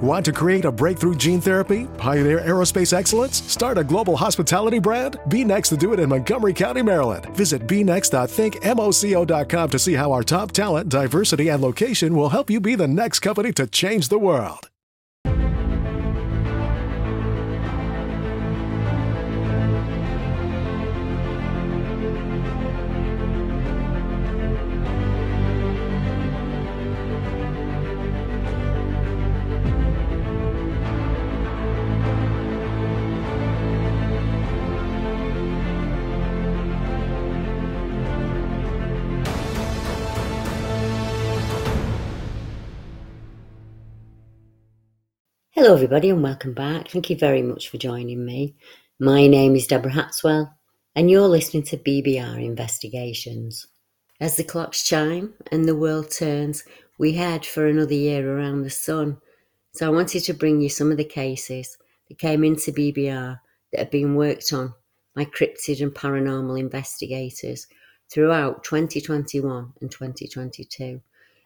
Want to create a breakthrough gene therapy? Pioneer aerospace excellence? Start a global hospitality brand? Be next to do it in Montgomery County, Maryland. Visit bnext.thinkmoco.com to see how our top talent, diversity, and location will help you be the next company to change the world. Hello, everybody, and welcome back. Thank you very much for joining me. My name is Deborah Hatswell, and you're listening to BBR Investigations. As the clocks chime and the world turns, we head for another year around the sun. So, I wanted to bring you some of the cases that came into BBR that have been worked on by cryptid and paranormal investigators throughout 2021 and 2022.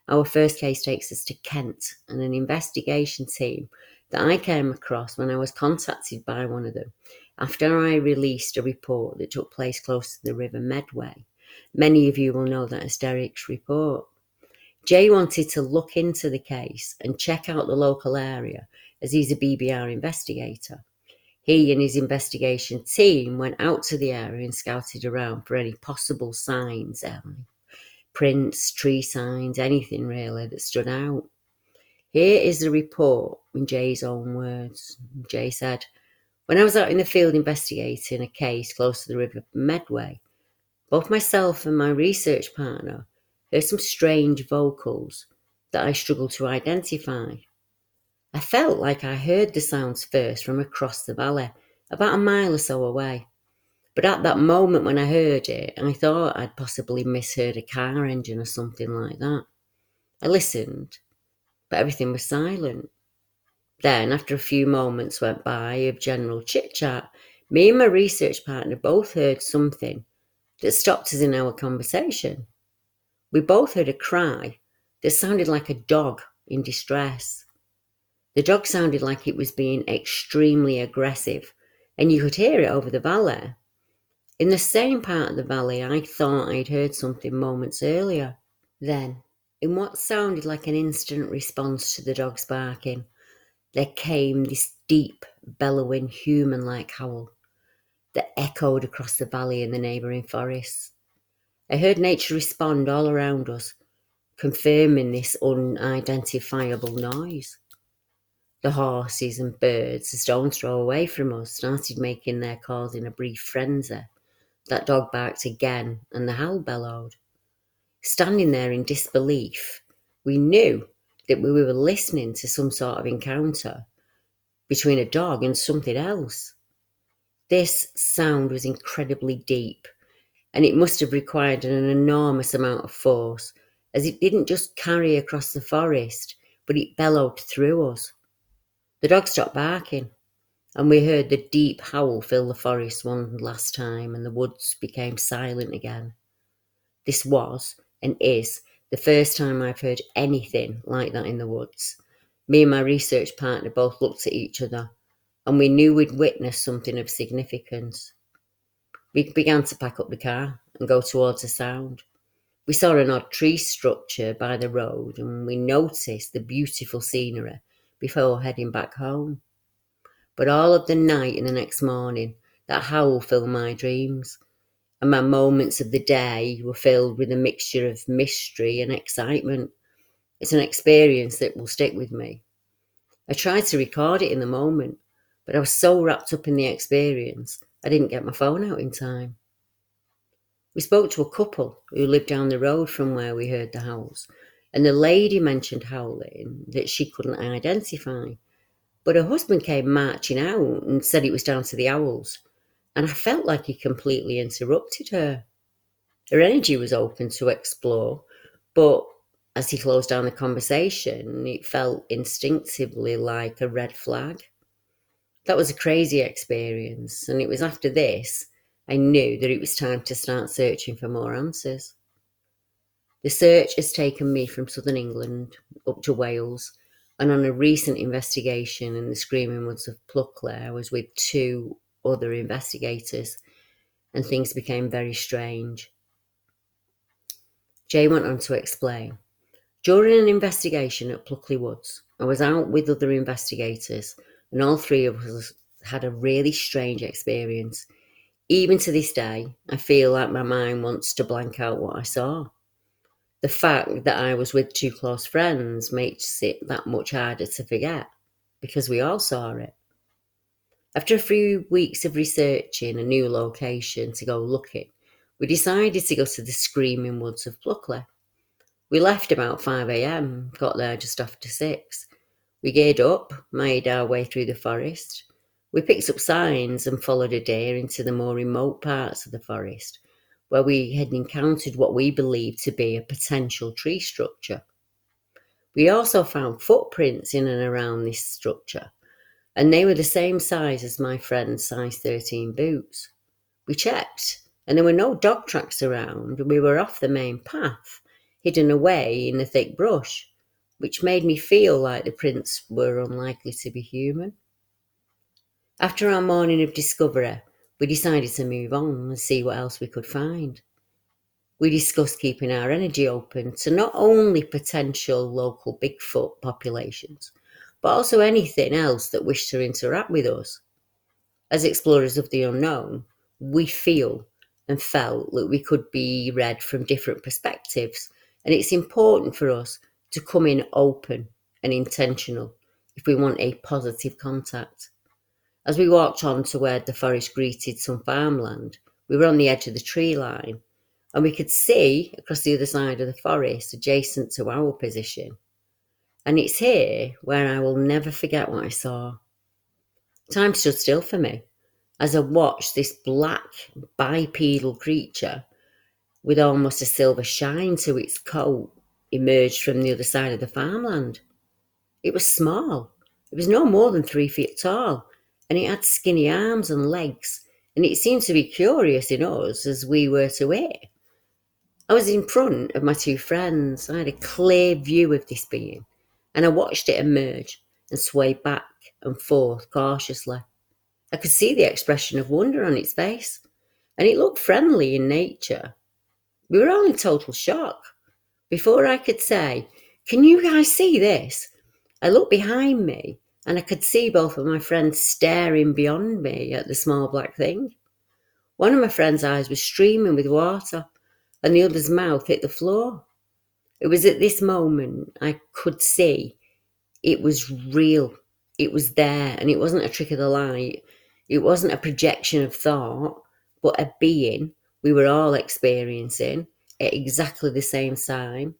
Our first case takes us to Kent and an investigation team that I came across when I was contacted by one of them after I released a report that took place close to the River Medway. Many of you will know that Derek's report. Jay wanted to look into the case and check out the local area as he's a BBR investigator. He and his investigation team went out to the area and scouted around for any possible signs, um, prints, tree signs, anything really that stood out. Here is the report in Jay's own words. Jay said, When I was out in the field investigating a case close to the River Medway, both myself and my research partner heard some strange vocals that I struggled to identify. I felt like I heard the sounds first from across the valley, about a mile or so away. But at that moment when I heard it, I thought I'd possibly misheard a car engine or something like that. I listened, but everything was silent. Then, after a few moments went by of general chit chat, me and my research partner both heard something that stopped us in our conversation. We both heard a cry that sounded like a dog in distress. The dog sounded like it was being extremely aggressive, and you could hear it over the valley. In the same part of the valley, I thought I'd heard something moments earlier. Then, in what sounded like an instant response to the dog's barking, there came this deep, bellowing, human like howl that echoed across the valley and the neighbouring forests. I heard nature respond all around us, confirming this unidentifiable noise. The horses and birds, a stone's throw away from us, started making their calls in a brief frenzy. That dog barked again, and the howl bellowed. Standing there in disbelief, we knew that we were listening to some sort of encounter between a dog and something else. This sound was incredibly deep, and it must have required an enormous amount of force, as it didn't just carry across the forest, but it bellowed through us. The dog stopped barking, and we heard the deep howl fill the forest one last time, and the woods became silent again. This was, and is, the first time I've heard anything like that in the woods. Me and my research partner both looked at each other, and we knew we'd witnessed something of significance. We began to pack up the car and go towards the sound. We saw an odd tree structure by the road, and we noticed the beautiful scenery before heading back home. But all of the night and the next morning, that howl filled my dreams, and my moments of the day were filled with a mixture of mystery and excitement. It's an experience that will stick with me. I tried to record it in the moment, but I was so wrapped up in the experience, I didn't get my phone out in time. We spoke to a couple who lived down the road from where we heard the howls, and the lady mentioned howling that she couldn't identify. But her husband came marching out and said it was down to the owls, and I felt like he completely interrupted her. Her energy was open to explore, but as he closed down the conversation, it felt instinctively like a red flag. That was a crazy experience, and it was after this I knew that it was time to start searching for more answers. The search has taken me from southern England up to Wales, and on a recent investigation in the Screaming Woods of Pluckley, I was with two other investigators, and things became very strange. Jay went on to explain. During an investigation at Pluckley Woods, I was out with other investigators, and all three of us had a really strange experience. Even to this day, I feel like my mind wants to blank out what I saw. The fact that I was with two close friends makes it that much harder to forget because we all saw it. After a few weeks of researching a new location to go looking, we decided to go to the Screaming Woods of Pluckley. We left about 5am, got there just after 6. We geared up, made our way through the forest. We picked up signs and followed a deer into the more remote parts of the forest, where we had encountered what we believed to be a potential tree structure. We also found footprints in and around this structure, and they were the same size as my friend's size 13 boots. We checked, and there were no dog tracks around. We were off the main path, hidden away in the thick brush, which made me feel like the prints were unlikely to be human. After our morning of discovery, we decided to move on and see what else we could find. We discussed keeping our energy open to not only potential local Bigfoot populations, but also anything else that wished to interact with us. As explorers of the unknown, we feel and felt that we could be read from different perspectives, and it's important for us to come in open and intentional if we want a positive contact. As we walked on to where the forest greeted some farmland, we were on the edge of the tree line, and we could see across the other side of the forest adjacent to our position. And it's here where I will never forget what I saw. Time stood still for me as I watched this black bipedal creature with almost a silver shine to its coat emerge from the other side of the farmland. It was small. It was no more than three feet tall, and it had skinny arms and legs, and it seemed to be curious in us as we were to it. I was in front of my two friends. I had a clear view of this being, and I watched it emerge and sway back and forth cautiously. I could see the expression of wonder on its face, and it looked friendly in nature. We were all in total shock. Before I could say, Can you guys see this? I looked behind me and I could see both of my friends staring beyond me at the small black thing. One of my friend's eyes was streaming with water, and the other's mouth hit the floor. It was at this moment I could see it was real. It was there, and it wasn't a trick of the light. It wasn't a projection of thought, but a being we were all experiencing at exactly the same time,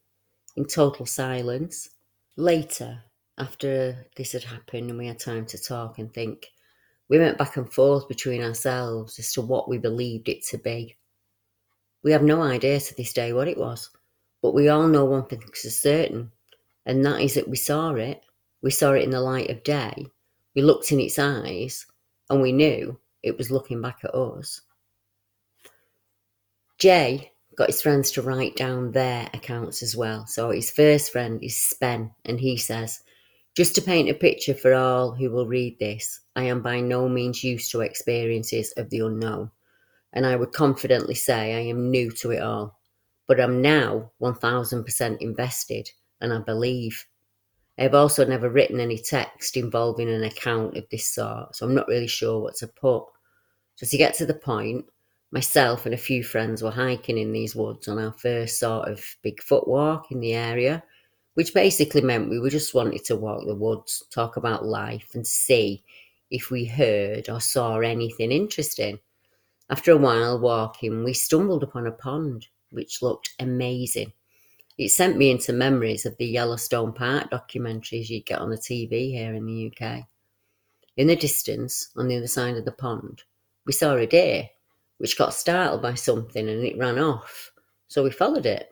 in total silence. Later, after this had happened and we had time to talk and think, we went back and forth between ourselves as to what we believed it to be. We have no idea to this day what it was, but we all know one thing is certain, and that is that we saw it. We saw it in the light of day. We looked in its eyes, and we knew it was looking back at us. Jay got his friends to write down their accounts as well. So his first friend is Spen, and he says, just to paint a picture for all who will read this, I am by no means used to experiences of the unknown, and I would confidently say I am new to it all. But I'm now 1000% invested, and I believe. I have also never written any text involving an account of this sort, so I'm not really sure what to put. So, to get to the point, myself and a few friends were hiking in these woods on our first sort of Bigfoot walk in the area, which basically meant we were just wanted to walk the woods, talk about life, and see if we heard or saw anything interesting. After a while walking, we stumbled upon a pond which looked amazing It sent me into memories of the Yellowstone Park documentaries you'd get on the TV here in the UK. In the distance, on the other side of the pond, we saw a deer which got startled by something and it ran off, so we followed it.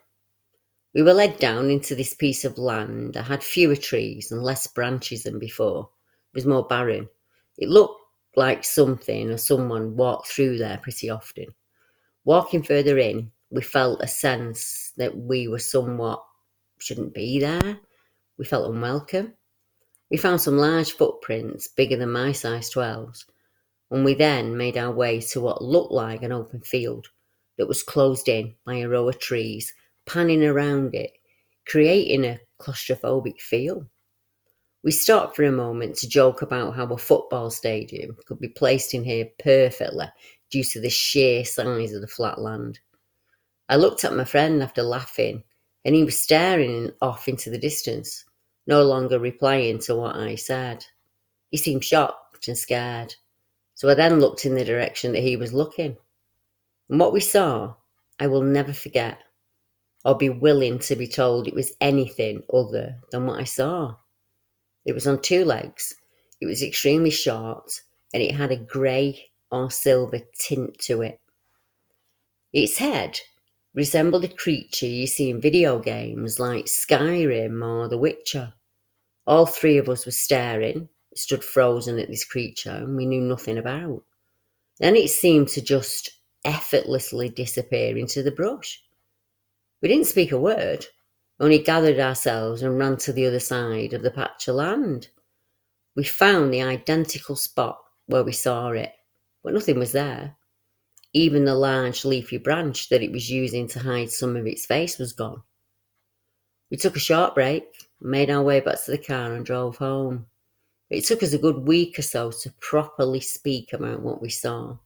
We were led down into this piece of land that had fewer trees and less branches than before. It was more barren. It looked like something or someone walked through there pretty often. Walking further in, we felt a sense that we were somewhat shouldn't be there. We felt unwelcome. We found some large footprints, bigger than my size 12s, and we then made our way to what looked like an open field that was closed in by a row of trees, panning around it, creating a claustrophobic feel. We stopped for a moment to joke about how a football stadium could be placed in here perfectly due to the sheer size of the flat land. I looked at my friend after laughing, and he was staring off into the distance, no longer replying to what I said. He seemed shocked and scared, so I then looked in the direction that he was looking. And what we saw, I will never forget, or be willing to be told it was anything other than what I saw. It was on two legs, it was extremely short, and it had a grey or silver tint to it. Its head resembled a creature you see in video games like Skyrim or The Witcher. All three of us were staring, stood frozen at this creature, and we knew nothing about. Then it seemed to just effortlessly disappear into the brush. We didn't speak a word, only gathered ourselves and ran to the other side of the patch of land. We found the identical spot where we saw it, but nothing was there. Even the large leafy branch that it was using to hide some of its face was gone. We took a short break, made our way back to the car, and drove home. It took us a good week or so to properly speak about what we saw.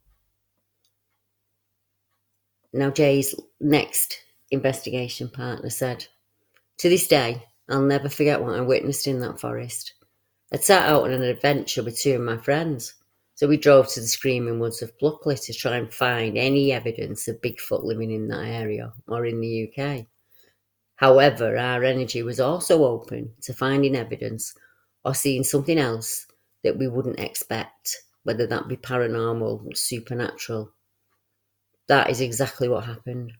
Now, Jay's next investigation partner said, To this day, I'll never forget what I witnessed in that forest. I'd sat out on an adventure with two of my friends. So we drove to the Screaming Woods of Pluckley to try and find any evidence of Bigfoot living in that area or in the UK. However, our energy was also open to finding evidence or seeing something else that we wouldn't expect, whether that be paranormal, or supernatural. That is exactly what happened.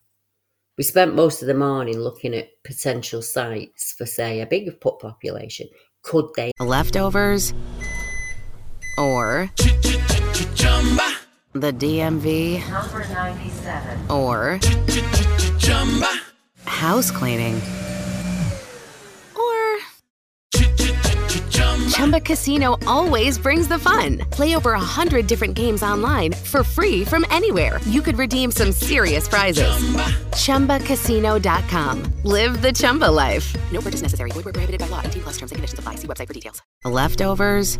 We spent most of the morning looking at potential sites for, say, a Bigfoot population. Could they? Leftovers or the DMV Number 97. or house cleaning or Chumba Casino always brings the fun. Play over a hundred different games online for free from anywhere. You could redeem some serious prizes. Chumba. ChumbaCasino.com. Live the Chumba life. No purchase necessary. Void where prohibited by law. T plus terms and conditions apply. See website for details. Leftovers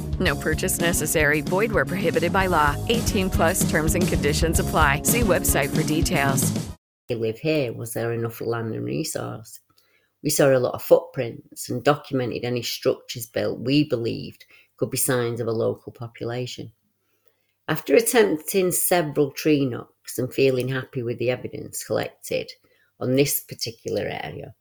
No purchase necessary. Void where prohibited by law. 18 plus terms and conditions apply. See website for details. they live here? Was there enough land and resource? We saw a lot of footprints and documented any structures built we believed could be signs of a local population. After attempting several tree knocks and feeling happy with the evidence collected on this particular area,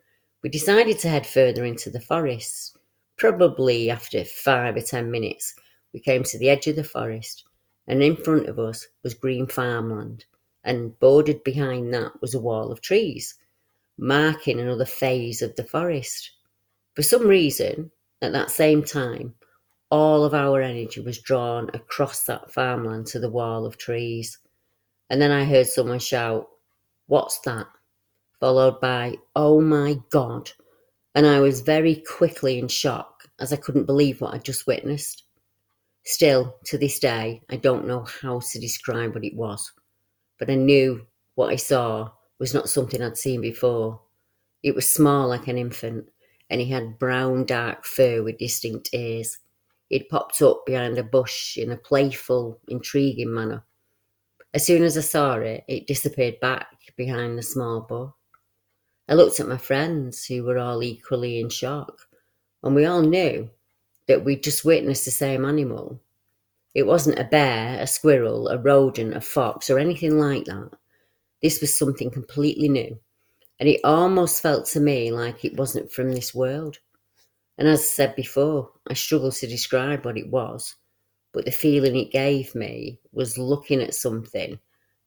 we decided to head further into the forest. Probably after five or ten minutes, we came to the edge of the forest, and in front of us was green farmland, and bordered behind that was a wall of trees, marking another phase of the forest. For some reason, at that same time, all of our energy was drawn across that farmland to the wall of trees. And then I heard someone shout, What's that? Followed by, Oh my God. And I was very quickly in shock as I couldn't believe what I'd just witnessed. Still, to this day, I don't know how to describe what it was, but I knew what I saw was not something I'd seen before. It was small like an infant, and he had brown dark fur with distinct ears. It popped up behind a bush in a playful, intriguing manner. As soon as I saw it, it disappeared back behind the small bush. I looked at my friends, who were all equally in shock, and we all knew that we'd just witnessed the same animal. It wasn't a bear, a squirrel, a rodent, a fox, or anything like that. This was something completely new, and it almost felt to me like it wasn't from this world. And as I said before, I struggle to describe what it was, but the feeling it gave me was looking at something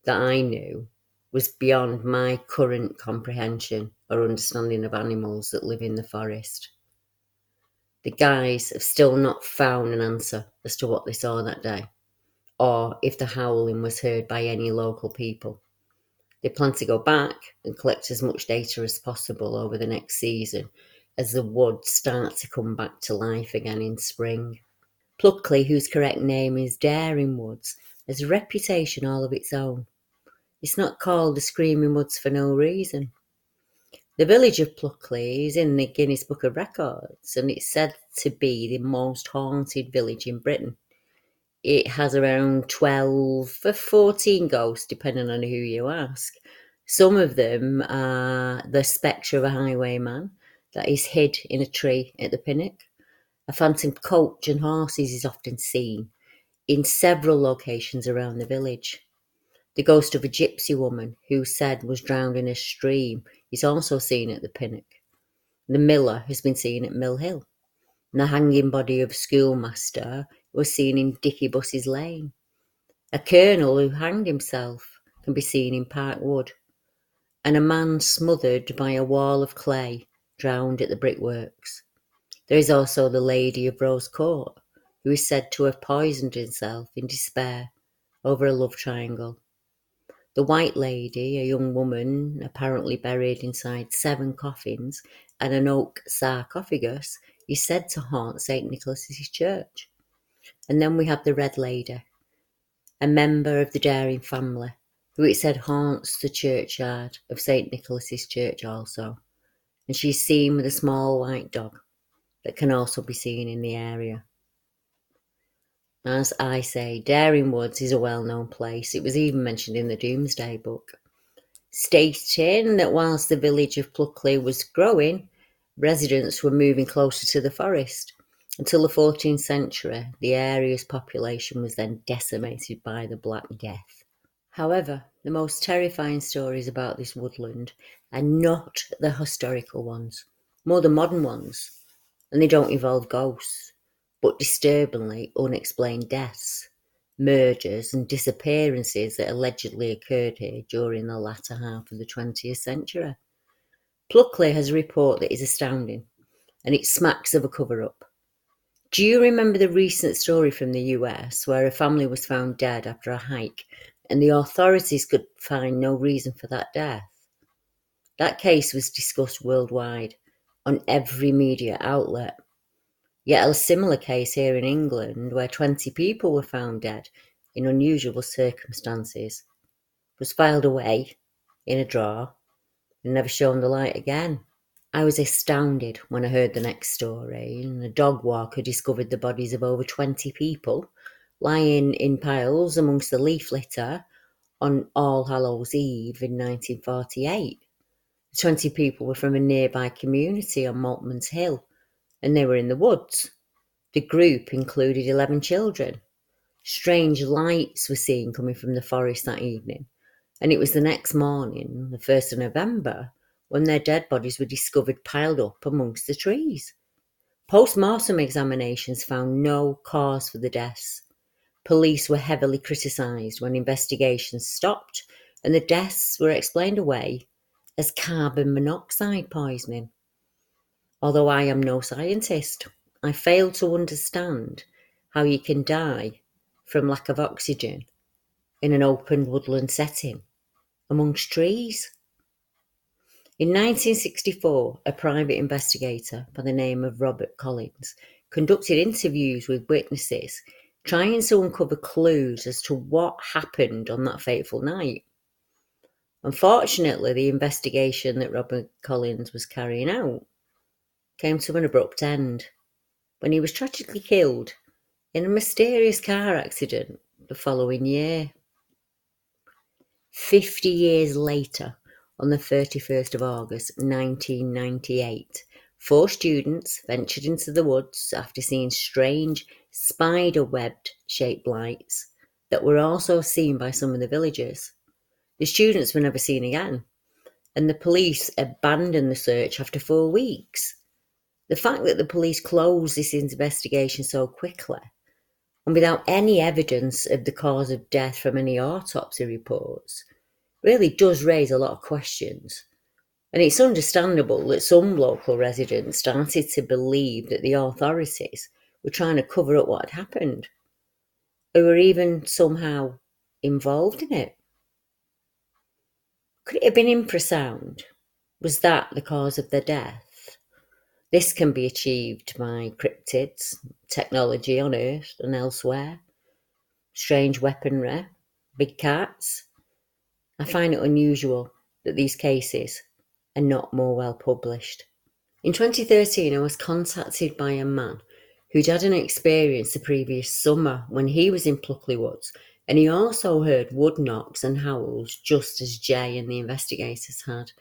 that I knew was beyond my current comprehension or understanding of animals that live in the forest. The guys have still not found an answer as to what they saw that day, or if the howling was heard by any local people. They plan to go back and collect as much data as possible over the next season as the woods start to come back to life again in spring. Pluckley, whose correct name is Dering Woods, has a reputation all of its own. It's not called the Screaming Woods for no reason. The village of Pluckley is in the Guinness Book of Records and it's said to be the most haunted village in Britain. It has around 12 or 14 ghosts, depending on who you ask. Some of them are the spectre of a highwayman, that is hid in a tree at the pinnock. A phantom coach and horses is often seen in several locations around the village. The ghost of a gypsy woman who said was drowned in a stream is also seen at the pinnock. The miller has been seen at Mill Hill. And the hanging body of a schoolmaster was seen in Dicky Buss's Lane. A colonel who hanged himself can be seen in Park Wood. And a man smothered by a wall of clay drowned at the brickworks. There is also the Lady of Rose Court, who is said to have poisoned herself in despair over a love triangle. The White Lady, a young woman apparently buried inside seven coffins and an oak sarcophagus, is said to haunt St. Nicholas's Church. And then we have the Red Lady, a member of the Dering family, who it said haunts the churchyard of St. Nicholas's Church also and she's seen with a small white dog that can also be seen in the area. As I say, Dering Woods is a well known place. It was even mentioned in the Domesday Book, stating that whilst the village of Pluckley was growing, residents were moving closer to the forest. Until the 14th century, the area's population was then decimated by the Black Death. However, the most terrifying stories about this woodland are not the historical ones, more the modern ones, and they don't involve ghosts, but disturbingly unexplained deaths, murders, and disappearances that allegedly occurred here during the latter half of the 20th century. Pluckley has a report that is astounding, and it smacks of a cover up. Do you remember the recent story from the US where a family was found dead after a hike and the authorities could find no reason for that death. That case was discussed worldwide on every media outlet. Yet a similar case here in England, where 20 people were found dead in unusual circumstances, was filed away in a drawer and never shown the light again. I was astounded when I heard the next story, and a dog walker discovered the bodies of over 20 people lying in piles amongst the leaf litter on All Hallows Eve in 1948. The 20 people were from a nearby community on Maltman's Hill, and they were in the woods. The group included 11 children. Strange lights were seen coming from the forest that evening, and it was the next morning, the 1st of November, when their dead bodies were discovered piled up amongst the trees. Post mortem examinations found no cause for the deaths, Police were heavily criticised when investigations stopped and the deaths were explained away as carbon monoxide poisoning. Although I am no scientist, I fail to understand how you can die from lack of oxygen in an open woodland setting amongst trees. In 1964, a private investigator by the name of Robert Collins conducted interviews with witnesses trying to uncover clues as to what happened on that fateful night. Unfortunately, the investigation that Robert Collins was carrying out came to an abrupt end when he was tragically killed in a mysterious car accident the following year. Fifty years later, on the 31st of August 1998, four students ventured into the woods after seeing strange spider webbed shaped lights that were also seen by some of the villagers. The students were never seen again, and the police abandoned the search after four weeks. The fact that the police closed this investigation so quickly and without any evidence of the cause of death from any autopsy reports really does raise a lot of questions. And it's understandable that some local residents started to believe that the authorities were trying to cover up what had happened, or were even somehow involved in it. Could it have been infrasound? Was that the cause of their death? This can be achieved by cryptids, technology on Earth and elsewhere, strange weaponry, big cats. I find it unusual that these cases are not more well published. In 2013, I was contacted by a man who'd had an experience the previous summer when he was in Pluckley Woods and he also heard wood knocks and howls just as Jay and the investigators had.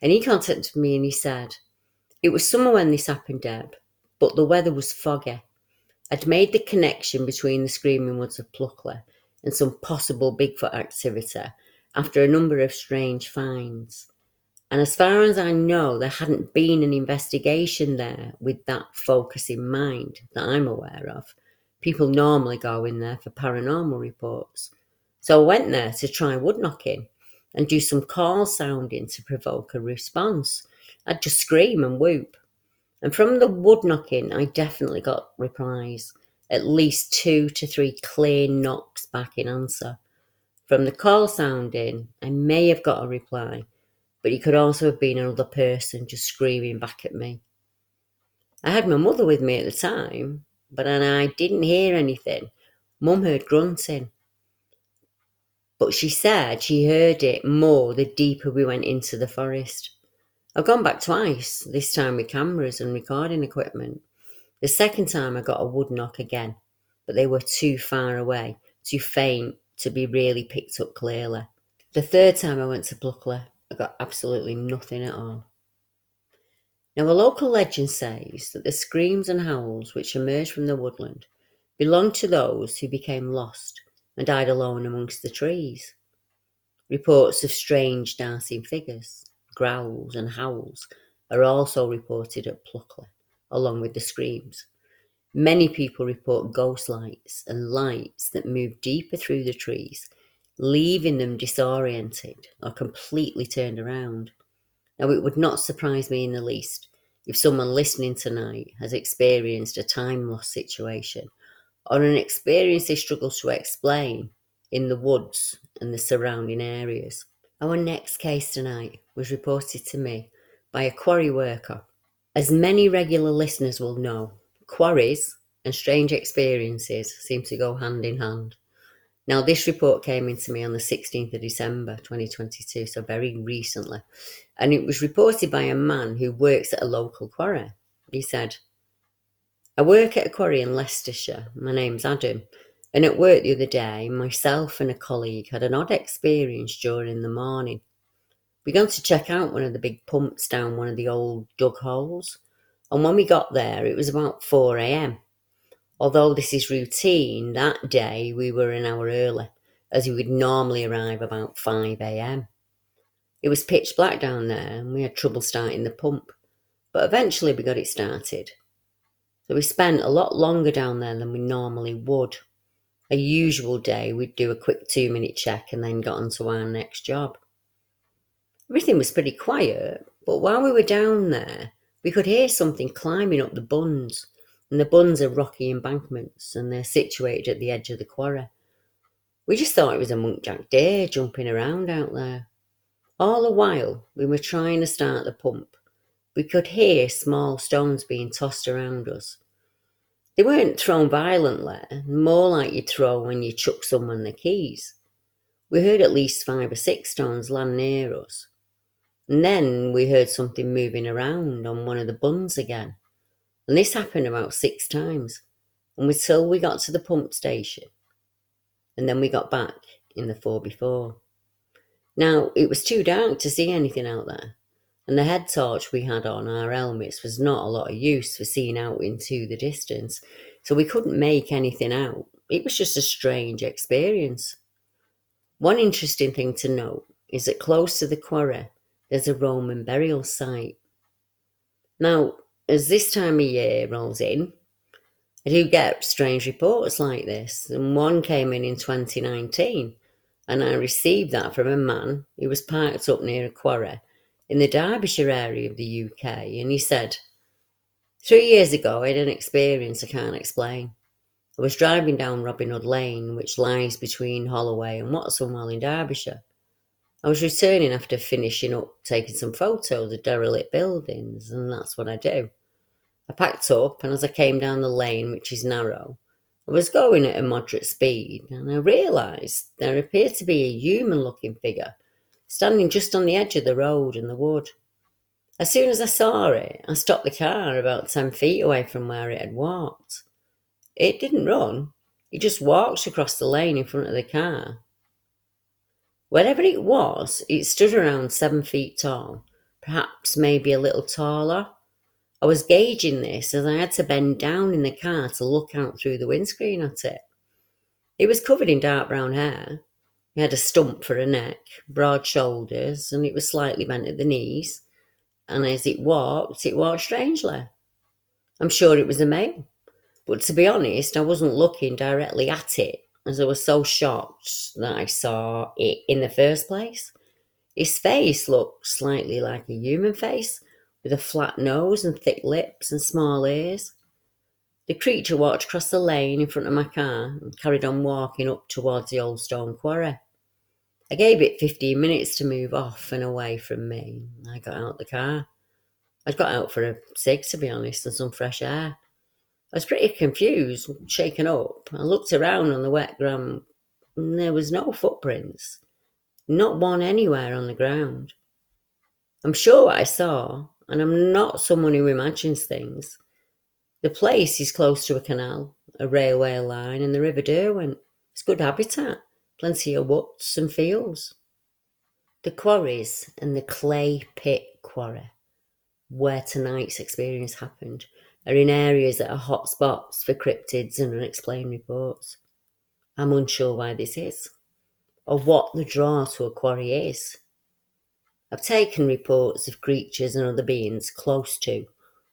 And he contacted me and he said, It was summer when this happened, Deb, but the weather was foggy. I'd made the connection between the Screaming Woods of Pluckley and some possible Bigfoot activity after a number of strange finds. And as far as I know, there hadn't been an investigation there with that focus in mind that I'm aware of. People normally go in there for paranormal reports. So I went there to try wood knocking and do some call sounding to provoke a response. I'd just scream and whoop. And from the wood knocking, I definitely got replies. At least two to three clear knocks back in answer. From the call sounding, I may have got a reply, but it could also have been another person just screaming back at me. I had my mother with me at the time, but I didn't hear anything. Mum heard grunting. But she said she heard it more the deeper we went into the forest. I've gone back twice, this time with cameras and recording equipment. The second time I got a wood knock again, but they were too far away, too faint to be really picked up clearly. The third time I went to Pluckley, I got absolutely nothing at all. Now, a local legend says that the screams and howls which emerged from the woodland belonged to those who became lost and died alone amongst the trees. Reports of strange dancing figures, growls, and howls are also reported at Pluckley, along with the screams. Many people report ghost lights and lights that move deeper through the trees, leaving them disoriented or completely turned around. Now, it would not surprise me in the least if someone listening tonight has experienced a time loss situation or an experience they struggle to explain in the woods and the surrounding areas. Our next case tonight was reported to me by a quarry worker. As many regular listeners will know, quarries and strange experiences seem to go hand in hand. Now, this report came into me on the 16th of December 2022, so very recently, and it was reported by a man who works at a local quarry. He said, I work at a quarry in Leicestershire. My name's Adam, and at work the other day, myself and a colleague had an odd experience during the morning. We got to check out one of the big pumps down one of the old dug holes, and when we got there, it was about 4 a.m. Although this is routine, that day we were an hour early, as we would normally arrive about 5 am. It was pitch black down there and we had trouble starting the pump, but eventually we got it started. So we spent a lot longer down there than we normally would. A usual day, we'd do a quick two minute check and then got on to our next job. Everything was pretty quiet, but while we were down there, we could hear something climbing up the bunds and the bunds are rocky embankments and they're situated at the edge of the quarry. We just thought it was a muntjac deer jumping around out there. All the while we were trying to start the pump, we could hear small stones being tossed around us. They weren't thrown violently, more like you throw when you chuck someone the keys. We heard at least five or six stones land near us. And then we heard something moving around on one of the bunds again. And this happened about six times. And until we got to the pump station. And then we got back in the four before. Now, it was too dark to see anything out there. And the head torch we had on our helmets was not a lot of use for seeing out into the distance. So we couldn't make anything out. It was just a strange experience. One interesting thing to note is that close to the quarry, there's a Roman burial site. Now, as this time of year rolls in, I do get strange reports like this, and one came in in 2019, and I received that from a man who was parked up near a quarry in the Derbyshire area of the UK, and he said, Three years ago, I had an experience I can't explain. I was driving down Robin Hood Lane, which lies between Holloway and Whatstandwell in Derbyshire. I was returning after finishing up taking some photos of derelict buildings, and that's what I do. I packed up, and as I came down the lane, which is narrow, I was going at a moderate speed, and I realised there appeared to be a human looking figure standing just on the edge of the road and the wood. As soon as I saw it, I stopped the car about 10 feet away from where it had walked. It didn't run, it just walked across the lane in front of the car Whatever it was, it stood around seven feet tall, perhaps maybe a little taller. I was gauging this as I had to bend down in the car to look out through the windscreen at it. It was covered in dark brown hair. It had a stump for a neck, broad shoulders, and it was slightly bent at the knees. And as it walked, it walked strangely. I'm sure it was a male, but to be honest, I wasn't looking directly at it as I was so shocked that I saw it in the first place. His face looked slightly like a human face, with a flat nose and thick lips and small ears. The creature walked across the lane in front of my car and carried on walking up towards the old stone quarry. I gave it 15 minutes to move off and away from me. I got out of the car. I'd got out for a cig, to be honest, and some fresh air. I was pretty confused, shaken up. I looked around on the wet ground and there was no footprints, not one anywhere on the ground. I'm sure I saw, and I'm not someone who imagines things. The place is close to a canal, a railway line, and the River Derwent. It's good habitat, plenty of woods and fields. The quarries and the clay pit quarry, where tonight's experience happened, are in areas that are hot spots for cryptids and unexplained reports. I'm unsure why this is, or what the draw to a quarry is. I've taken reports of creatures and other beings close to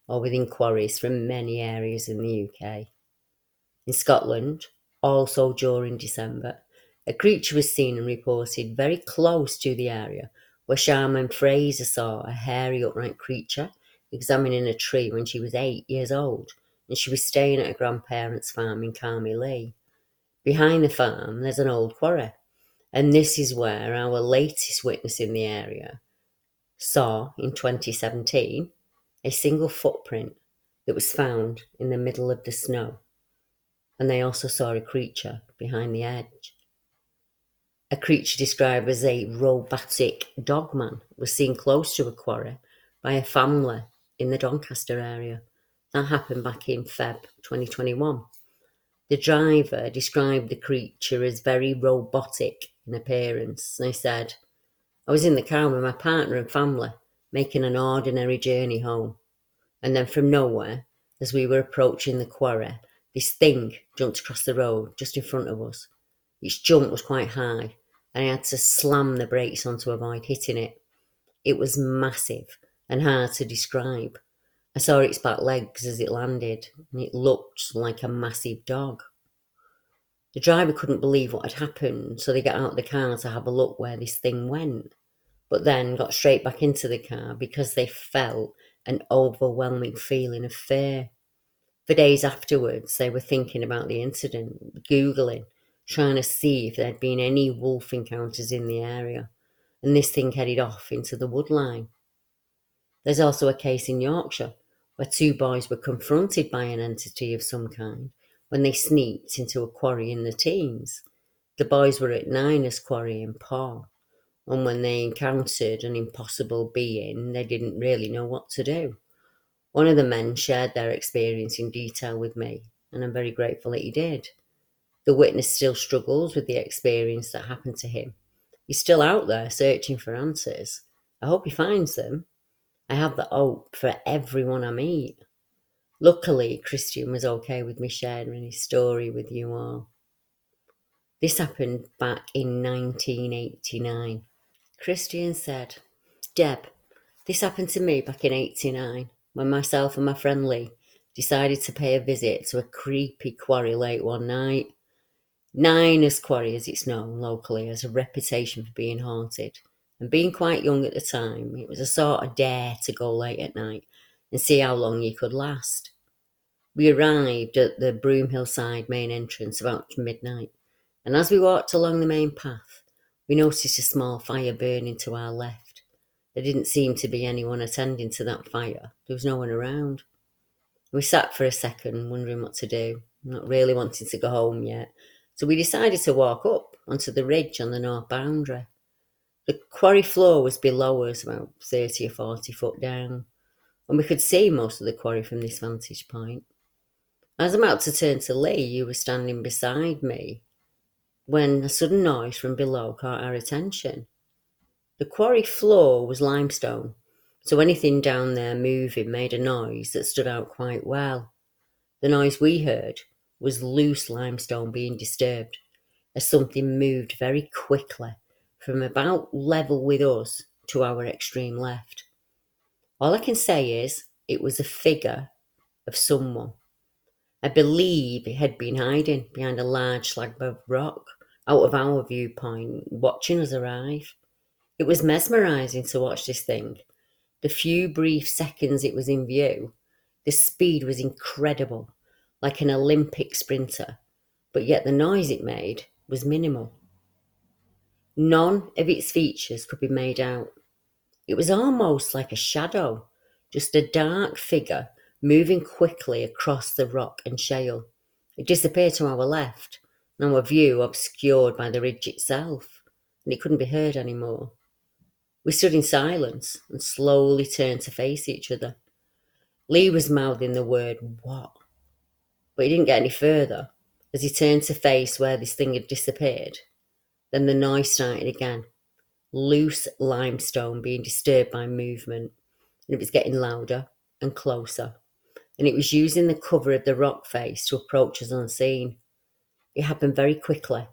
or within quarries from many areas in the UK. In Scotland, also during December, a creature was seen and reported very close to the area where Shaman Fraser saw a hairy upright creature examining a tree when she was eight years old, and she was staying at her grandparents' farm in Carmyllie. Behind the farm, there's an old quarry, and this is where our latest witness in the area saw in 2017 a single footprint that was found in the middle of the snow, and they also saw a creature behind the edge. A creature described as a robotic dogman was seen close to a quarry by a family in the Doncaster area. That happened back in Feb 2021. The driver described the creature as very robotic in appearance. They said, I was in the car with my partner and family, making an ordinary journey home. And then from nowhere, as we were approaching the quarry, this thing jumped across the road just in front of us. Its jump was quite high, and I had to slam the brakes on to avoid hitting it. It was massive and hard to describe. I saw its back legs as it landed, and it looked like a massive dog. The driver couldn't believe what had happened, so they got out of the car to have a look where this thing went, but then got straight back into the car because they felt an overwhelming feeling of fear. For days afterwards, they were thinking about the incident, Googling, trying to see if there'd been any wolf encounters in the area, and this thing headed off into the woodline. There's also a case in Yorkshire where two boys were confronted by an entity of some kind when they sneaked into a quarry in the teens. The boys were at Niners Quarry in Paw, and when they encountered an impossible being, they didn't really know what to do. One of the men shared their experience in detail with me, and I'm very grateful that he did. The witness still struggles with the experience that happened to him. He's still out there searching for answers. I hope he finds them. I have the hope for everyone I meet. Luckily, Christian was okay with me sharing his story with you all. This happened back in 1989. Christian said, Deb, this happened to me back in 89 when myself and my friend Lee decided to pay a visit to a creepy quarry late one night. Niners Quarry, as it's known locally, has a reputation for being haunted. And being quite young at the time, it was a sort of dare to go late at night and see how long you could last. We arrived at the Broomhill side main entrance about midnight, and as we walked along the main path, we noticed a small fire burning to our left. There didn't seem to be anyone attending to that fire. There was no one around. We sat for a second, wondering what to do, not really wanting to go home yet, so we decided to walk up onto the ridge on the north boundary. The quarry floor was below us, about 30 or 40 foot down, and we could see most of the quarry from this vantage point. As I'm about to turn to Lee, you were standing beside me when a sudden noise from below caught our attention. The quarry floor was limestone, so anything down there moving made a noise that stood out quite well. The noise we heard was loose limestone being disturbed as something moved very quickly from about level with us to our extreme left. All I can say is it was a figure of someone. I believe it had been hiding behind a large slab of rock out of our viewpoint, watching us arrive. It was mesmerizing to watch this thing. The few brief seconds it was in view, the speed was incredible like an Olympic sprinter, but yet the noise it made was minimal. None of its features could be made out. It was almost like a shadow, just a dark figure moving quickly across the rock and shale. It disappeared to our left, and our view obscured by the ridge itself, and it couldn't be heard any more. We stood in silence and slowly turned to face each other. Lee was mouthing the word what but he didn't get any further as he turned to face where this thing had disappeared. Then the noise started again. Loose limestone being disturbed by movement, and it was getting louder and closer, and it was using the cover of the rock face to approach us unseen. It happened very quickly,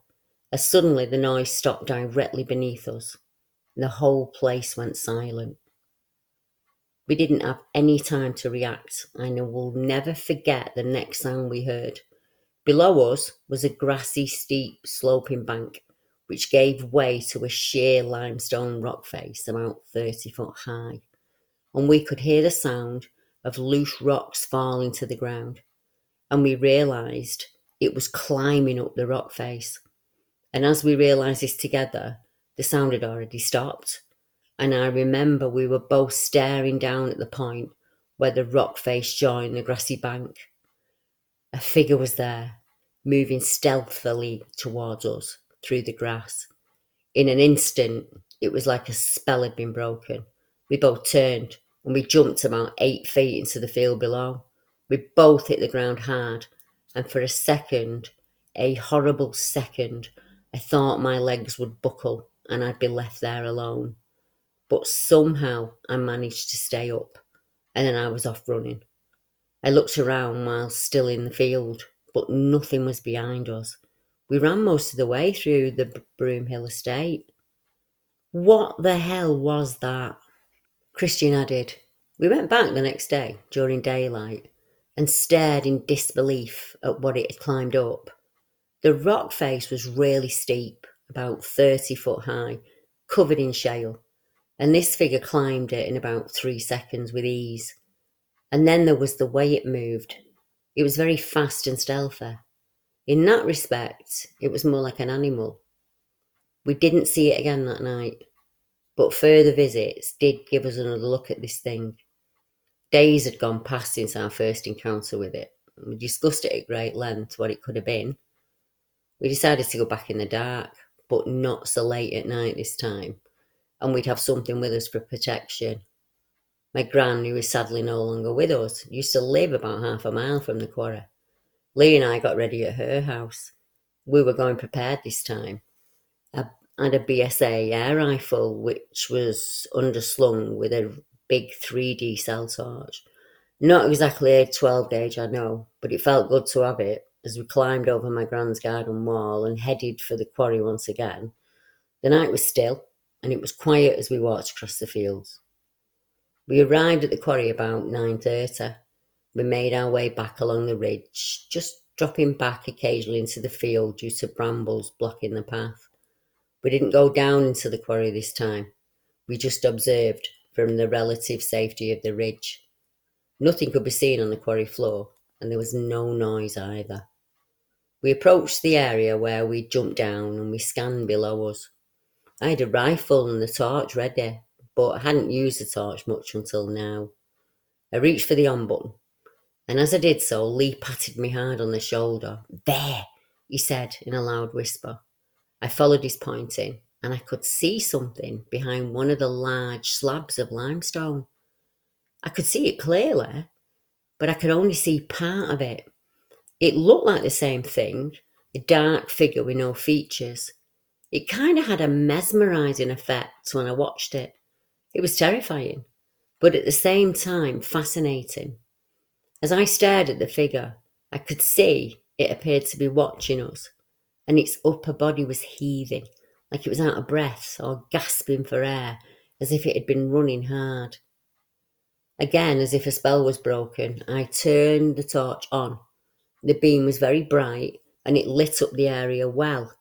as suddenly the noise stopped directly beneath us, and the whole place went silent. We didn't have any time to react, and we'll never forget the next sound we heard. Below us was a grassy, steep, sloping bank, which gave way to a sheer limestone rock face about 30 foot high, and we could hear the sound of loose rocks falling to the ground. And we realised it was climbing up the rock face. And as we realised this together, the sound had already stopped and I remember we were both staring down at the point where the rock face joined the grassy bank. A figure was there, moving stealthily towards us through the grass. In an instant, it was like a spell had been broken. We both turned and we jumped about eight feet into the field below. We both hit the ground hard, and for a second, a horrible second, I thought my legs would buckle and I'd be left there alone. But somehow I managed to stay up, and then I was off running. I looked around while still in the field, but nothing was behind us. We ran most of the way through the Broomhill estate. What the hell was that? Christian added. We went back the next day during daylight and stared in disbelief at what it had climbed up. The rock face was really steep, about 30 foot high, covered in shale and this figure climbed it in about three seconds with ease. And then there was the way it moved. It was very fast and stealthy. In that respect, it was more like an animal. We didn't see it again that night, but further visits did give us another look at this thing. Days had gone past since our first encounter with it. We discussed it at great length, what it could have been. We decided to go back in the dark, but not so late at night this time, and we'd have something with us for protection. My gran, who is sadly no longer with us, used to live about half a mile from the quarry. Lee and I got ready at her house. We were going prepared this time. I had a BSA air rifle, which was underslung with a big 3D cell torch. Not exactly a 12 gauge, I know, but it felt good to have it as we climbed over my grand's garden wall and headed for the quarry once again. The night was still, and it was quiet as we walked across the fields. We arrived at the quarry about 9.30. We made our way back along the ridge, just dropping back occasionally into the field due to brambles blocking the path. We didn't go down into the quarry this time. We just observed from the relative safety of the ridge. Nothing could be seen on the quarry floor, and there was no noise either. We approached the area where we jumped down and we scanned below us. I had a rifle and the torch ready, but I hadn't used the torch much until now. I reached for the on button, and as I did so, Lee patted me hard on the shoulder. There, he said in a loud whisper. I followed his pointing, and I could see something behind one of the large slabs of limestone. I could see it clearly, but I could only see part of it. It looked like the same thing, a dark figure with no features. It kind of had a mesmerizing effect when I watched it. It was terrifying, but at the same time fascinating. As I stared at the figure, I could see it appeared to be watching us, and its upper body was heaving, like it was out of breath or gasping for air, as if it had been running hard. Again, as if a spell was broken, I turned the torch on the beam was very bright and it lit up the area well.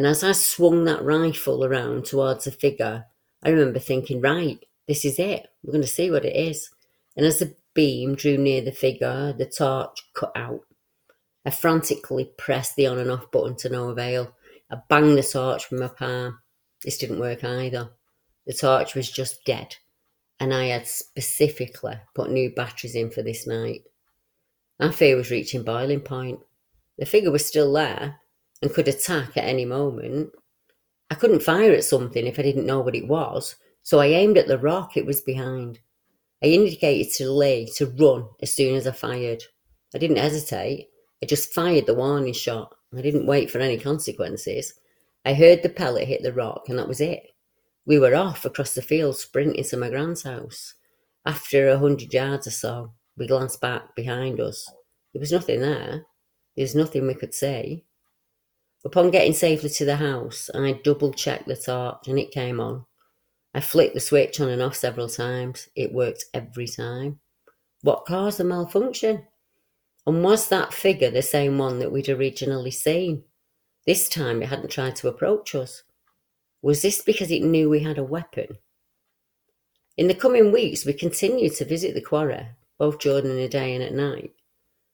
And as I swung that rifle around towards the figure, I remember thinking, right, this is it. We're going to see what it is. And as the beam drew near the figure, the torch cut out. I frantically pressed the on and off button to no avail. I banged the torch from my palm. This didn't work either. The torch was just dead, and I had specifically put new batteries in for this night. My fear was reaching boiling point. The figure was still there and could attack at any moment. I couldn't fire at something if I didn't know what it was, so I aimed at the rock it was behind. I indicated to Lee to run as soon as I fired. I didn't hesitate. I just fired the warning shot. I didn't wait for any consequences. I heard the pellet hit the rock, and that was it. We were off across the field, sprinting to my grand's house. After a hundred yards or so, we glanced back behind us. There was nothing there. There was nothing we could see. Upon getting safely to the house, I double checked the torch and it came on. I flicked the switch on and off several times. It worked every time. What caused the malfunction? And was that figure the same one that we'd originally seen? This time it hadn't tried to approach us. Was this because it knew we had a weapon? In the coming weeks, we continued to visit the quarry, both during the day and at night.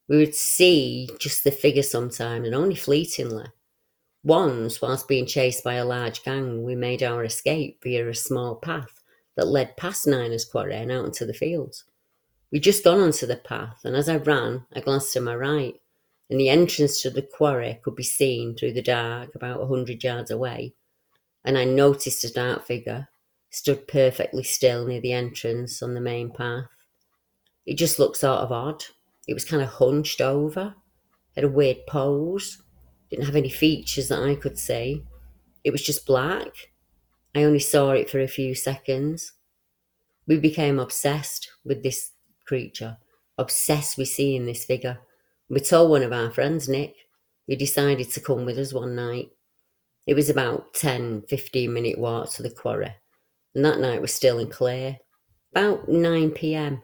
We would see just the figure sometimes and only fleetingly. Once, whilst being chased by a large gang, we made our escape via a small path that led past Niner's quarry and out into the fields. We'd just gone onto the path, and as I ran, I glanced to my right, and the entrance to the quarry could be seen through the dark about a hundred yards away. And I noticed a dark figure stood perfectly still near the entrance on the main path. It just looked sort of odd. It was kind of hunched over, had a weird pose, didn't have any features that I could see. It was just black. I only saw it for a few seconds. We became obsessed with this creature, obsessed with seeing this figure. We told one of our friends, Nick, who decided to come with us one night. It was about 10, 15 minute walk to the quarry, and that night was still and clear. About 9 pm,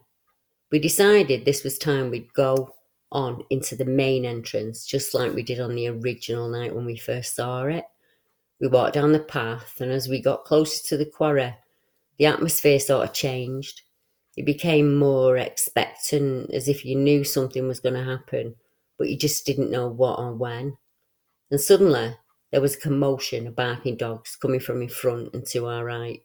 we decided this was time we'd go on into the main entrance, just like we did on the original night when we first saw it. We walked down the path, and as we got closer to the quarry, the atmosphere sort of changed. It became more expectant, as if you knew something was going to happen, but you just didn't know what or when. And suddenly, there was a commotion of barking dogs coming from in front and to our right.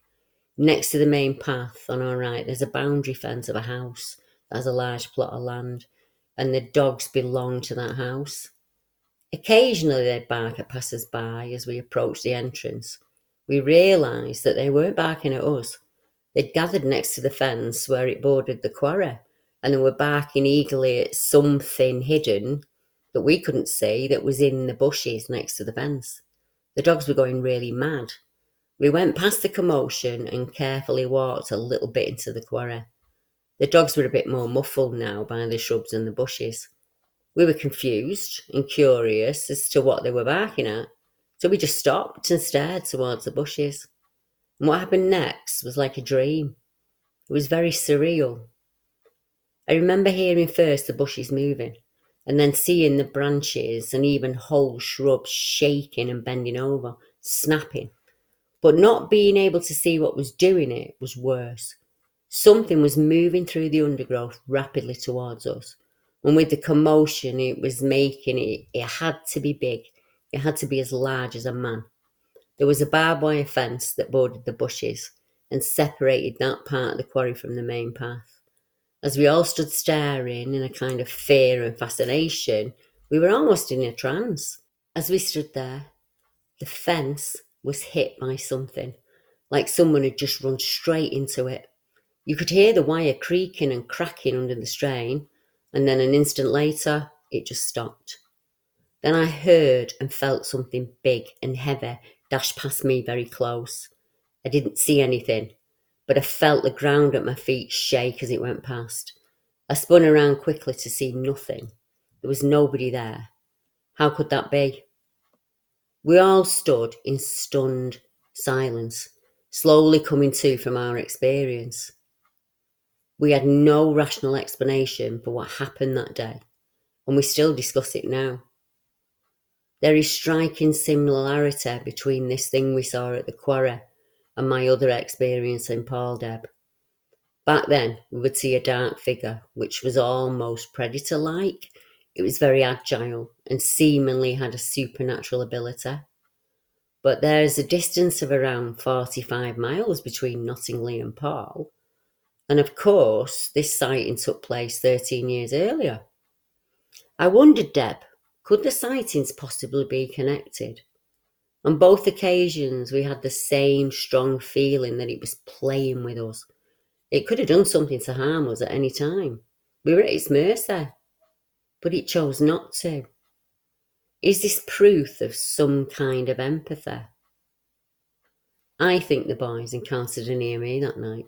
Next to the main path on our right, there's a boundary fence of a house that has a large plot of land, and the dogs belong to that house. Occasionally, they'd bark at passers by as we approached the entrance. We realised that they weren't barking at us. They'd gathered next to the fence where it bordered the quarry, and they were barking eagerly at something hidden that we couldn't see that was in the bushes next to the fence. The dogs were going really mad. We went past the commotion and carefully walked a little bit into the quarry. The dogs were a bit more muffled now by the shrubs and the bushes. We were confused and curious as to what they were barking at, so we just stopped and stared towards the bushes. And what happened next was like a dream. It was very surreal. I remember hearing first the bushes moving, and then seeing the branches and even whole shrubs shaking and bending over, snapping. But not being able to see what was doing it was worse. Something was moving through the undergrowth rapidly towards us. And with the commotion it was making, it, it had to be big. It had to be as large as a man. There was a barbed wire fence that bordered the bushes and separated that part of the quarry from the main path. As we all stood staring in a kind of fear and fascination, we were almost in a trance. As we stood there, the fence was hit by something, like someone had just run straight into it. You could hear the wire creaking and cracking under the strain, and then an instant later, it just stopped. Then I heard and felt something big and heavy dash past me very close. I didn't see anything, but I felt the ground at my feet shake as it went past. I spun around quickly to see nothing. There was nobody there. How could that be? We all stood in stunned silence, slowly coming to from our experience. We had no rational explanation for what happened that day, and we still discuss it now. There is striking similarity between this thing we saw at the quarry and my other experience in Paull Deb. Back then, we would see a dark figure which was almost predator like. It was very agile and seemingly had a supernatural ability. But there is a distance of around 45 miles between Knottingley and Paull. And of course, this sighting took place 13 years earlier. I wondered, Deb, could the sightings possibly be connected? On both occasions, we had the same strong feeling that it was playing with us. It could have done something to harm us at any time. We were at its mercy, but it chose not to. Is this proof of some kind of empathy? I think the boys encountered an EME that night,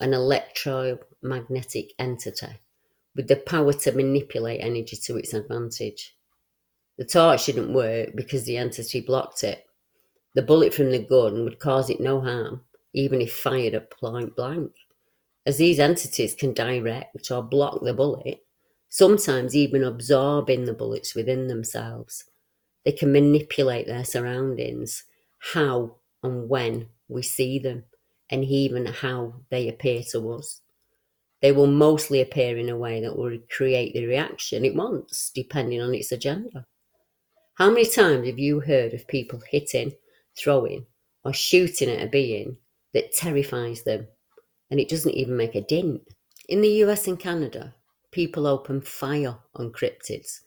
an electromagnetic entity with the power to manipulate energy to its advantage. The torch didn't work because the entity blocked it. The bullet from the gun would cause it no harm, even if fired at point blank. As these entities can direct or block the bullet, sometimes even absorbing the bullets within themselves, they can manipulate their surroundings, how and when we see them, and even how they appear to us. They will mostly appear in a way that will create the reaction it wants, depending on its agenda. How many times have you heard of people hitting, throwing, or shooting at a being that terrifies them and it doesn't even make a dent? In the US and Canada, people open fire on cryptids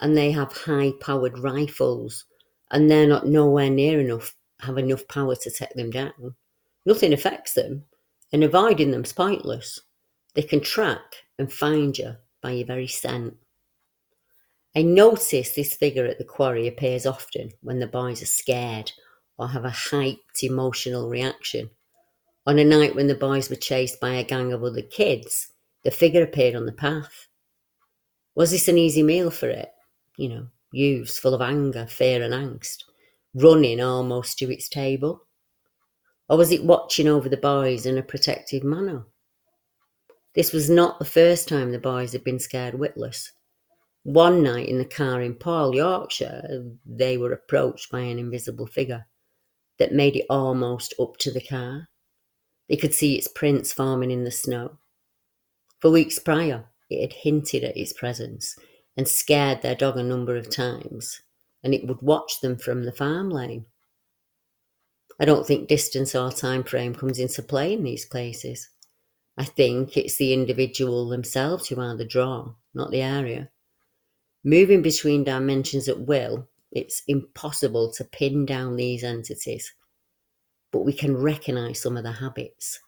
and they have high powered rifles and they're not nowhere near enough, have enough power to take them down. Nothing affects them and avoiding them's pointless. They can track and find you by your very scent. I notice this figure at the quarry appears often when the boys are scared or have a hyped emotional reaction. On a night when the boys were chased by a gang of other kids, the figure appeared on the path. Was this an easy meal for it? You know, youths full of anger, fear, and angst, running almost to its table? Or was it watching over the boys in a protective manner? This was not the first time the boys had been scared witless. One night in the car in Paull, Yorkshire, they were approached by an invisible figure that made it almost up to the car. They could see its prints forming in the snow. For weeks prior, it had hinted at its presence and scared their dog a number of times, and it would watch them from the farm lane. I don't think distance or time frame comes into play in these cases. I think it's the individual themselves who are the draw, not the area. Moving between dimensions at will, it's impossible to pin down these entities, but we can recognize some of the habits.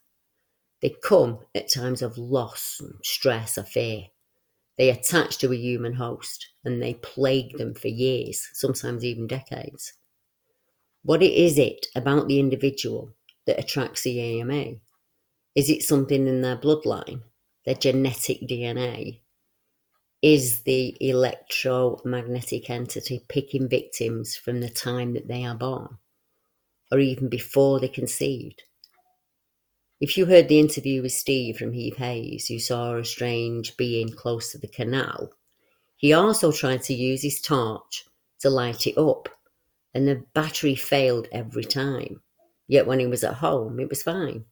They come at times of loss, stress, or fear. They attach to a human host and they plague them for years, sometimes even decades. What is it about the individual that attracts the EME? Is it something in their bloodline, their genetic DNA? Is the electromagnetic entity picking victims from the time that they are born or even before they're conceived? If you heard the interview with Steve from Heath Hayes, who saw a strange being close to the canal, he also tried to use his torch to light it up, and the battery failed every time. Yet when he was at home, it was fine.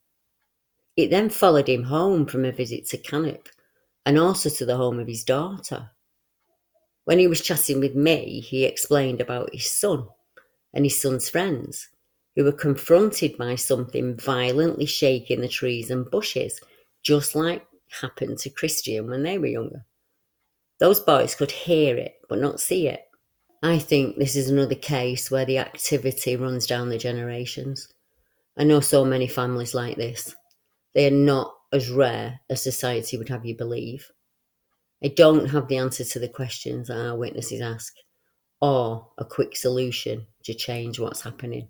It then followed him home from a visit to Cannock and also to the home of his daughter. When he was chatting with me, he explained about his son and his son's friends who were confronted by something violently shaking the trees and bushes, just like happened to Christian when they were younger. Those boys could hear it but not see it. I think this is another case where the activity runs down the generations. I know so many families like this. They are not as rare as society would have you believe. I don't have the answer to the questions that our witnesses ask, or a quick solution to change what's happening.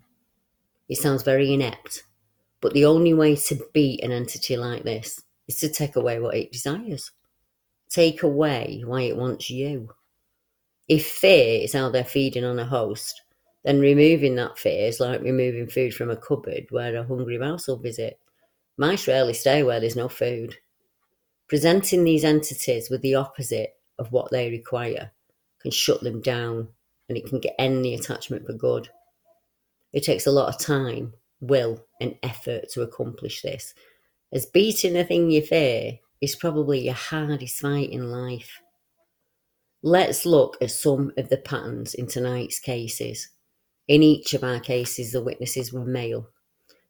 It sounds very inept, but the only way to beat an entity like this is to take away what it desires. Take away why it wants you. If fear is how they're feeding on a host, then removing that fear is like removing food from a cupboard where a hungry mouse will visit. Mice rarely stay where there's no food. Presenting these entities with the opposite of what they require can shut them down and it can get end the attachment for good. It takes a lot of time, will, and effort to accomplish this, as beating the thing you fear is probably your hardest fight in life. Let's look at some of the patterns in tonight's cases. In each of our cases, the witnesses were male.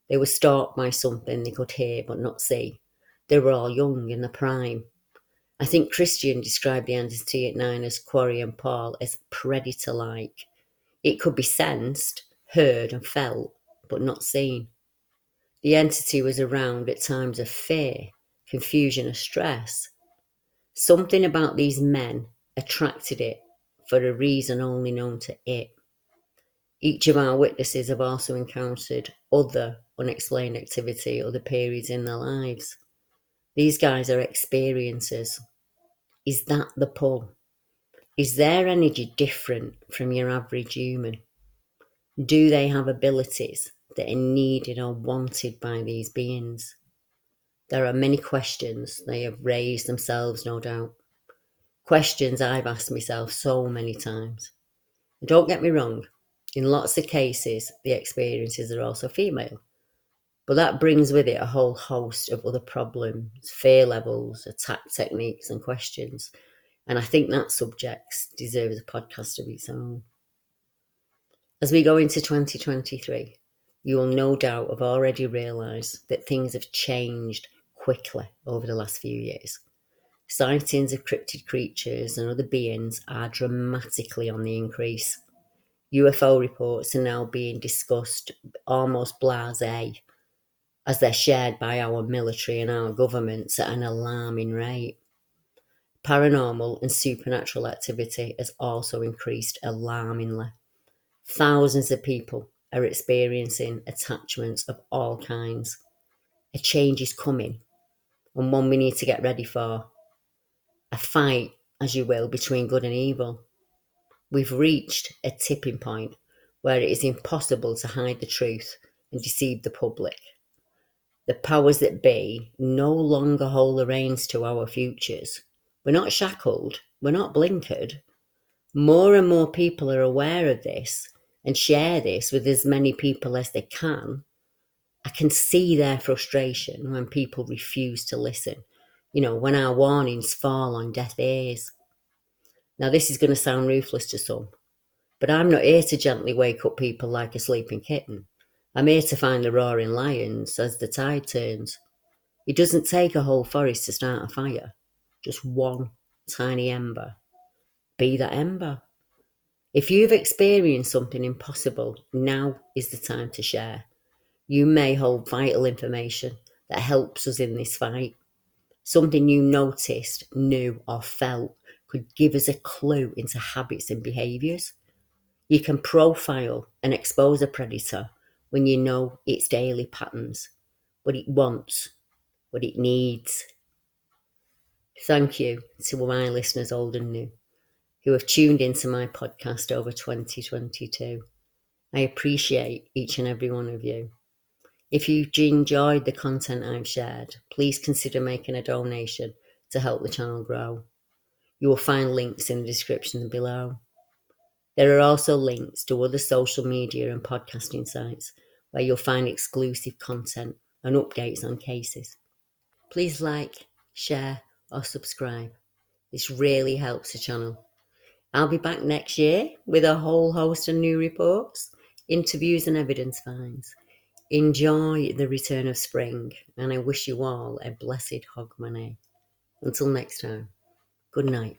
They were stalked by something they could hear but not see. They were all young in the prime. I think Christian described the entity at Niners Quarry and Paull as predator like. It could be sensed, heard and felt, but not seen. The entity was around at times of fear, confusion, or stress. Something about these men attracted it for a reason only known to it. Each of our witnesses have also encountered other unexplained activity, other periods in their lives. These guys are experiences. Is that the pull? Is their energy different from your average human? Do they have abilities that are needed or wanted by these beings? There are many questions they have raised themselves, no doubt. Questions I've asked myself so many times. Don't get me wrong, in lots of cases, the experiences are also female. But that brings with it a whole host of other problems, fear levels, attack techniques, and questions. And I think that subject deserves a podcast of its own. As we go into 2023, you will no doubt have already realised that things have changed quickly over the last few years. Sightings of cryptid creatures and other beings are dramatically on the increase. UFO reports are now being discussed almost blase, as they're shared by our military and our governments at an alarming rate. Paranormal and supernatural activity has also increased alarmingly. Thousands of people are experiencing attachments of all kinds. A change is coming, and one we need to get ready for. A fight, as you will, between good and evil. We've reached a tipping point where it is impossible to hide the truth and deceive the public. The powers that be no longer hold the reins to our futures. We're not shackled, we're not blinkered. More and more people are aware of this and share this with as many people as they can, I can see their frustration when people refuse to listen, You know, when our warnings fall on deaf ears. Now, this is going to sound ruthless to some, but I'm not here to gently wake up people like a sleeping kitten. I'm here to find the roaring lions as the tide turns. It doesn't take a whole forest to start a fire, just one tiny ember. Be that ember. If you've experienced something impossible, now is the time to share. You may hold vital information that helps us in this fight. Something you noticed, knew, or felt could give us a clue into habits and behaviours. You can profile and expose a predator when you know its daily patterns, what it wants, what it needs. Thank you to my listeners, old and new, who have tuned into my podcast over 2022. I appreciate each and every one of you. If you've enjoyed the content I've shared, please consider making a donation to help the channel grow. You will find links in the description below. There are also links to other social media and podcasting sites where you'll find exclusive content and updates on cases. Please like, share, or subscribe. This really helps the channel. I'll be back next year with a whole host of new reports, interviews, and evidence finds. Enjoy the return of spring, and I wish you all a blessed Hogmanay. Until next time. Good night.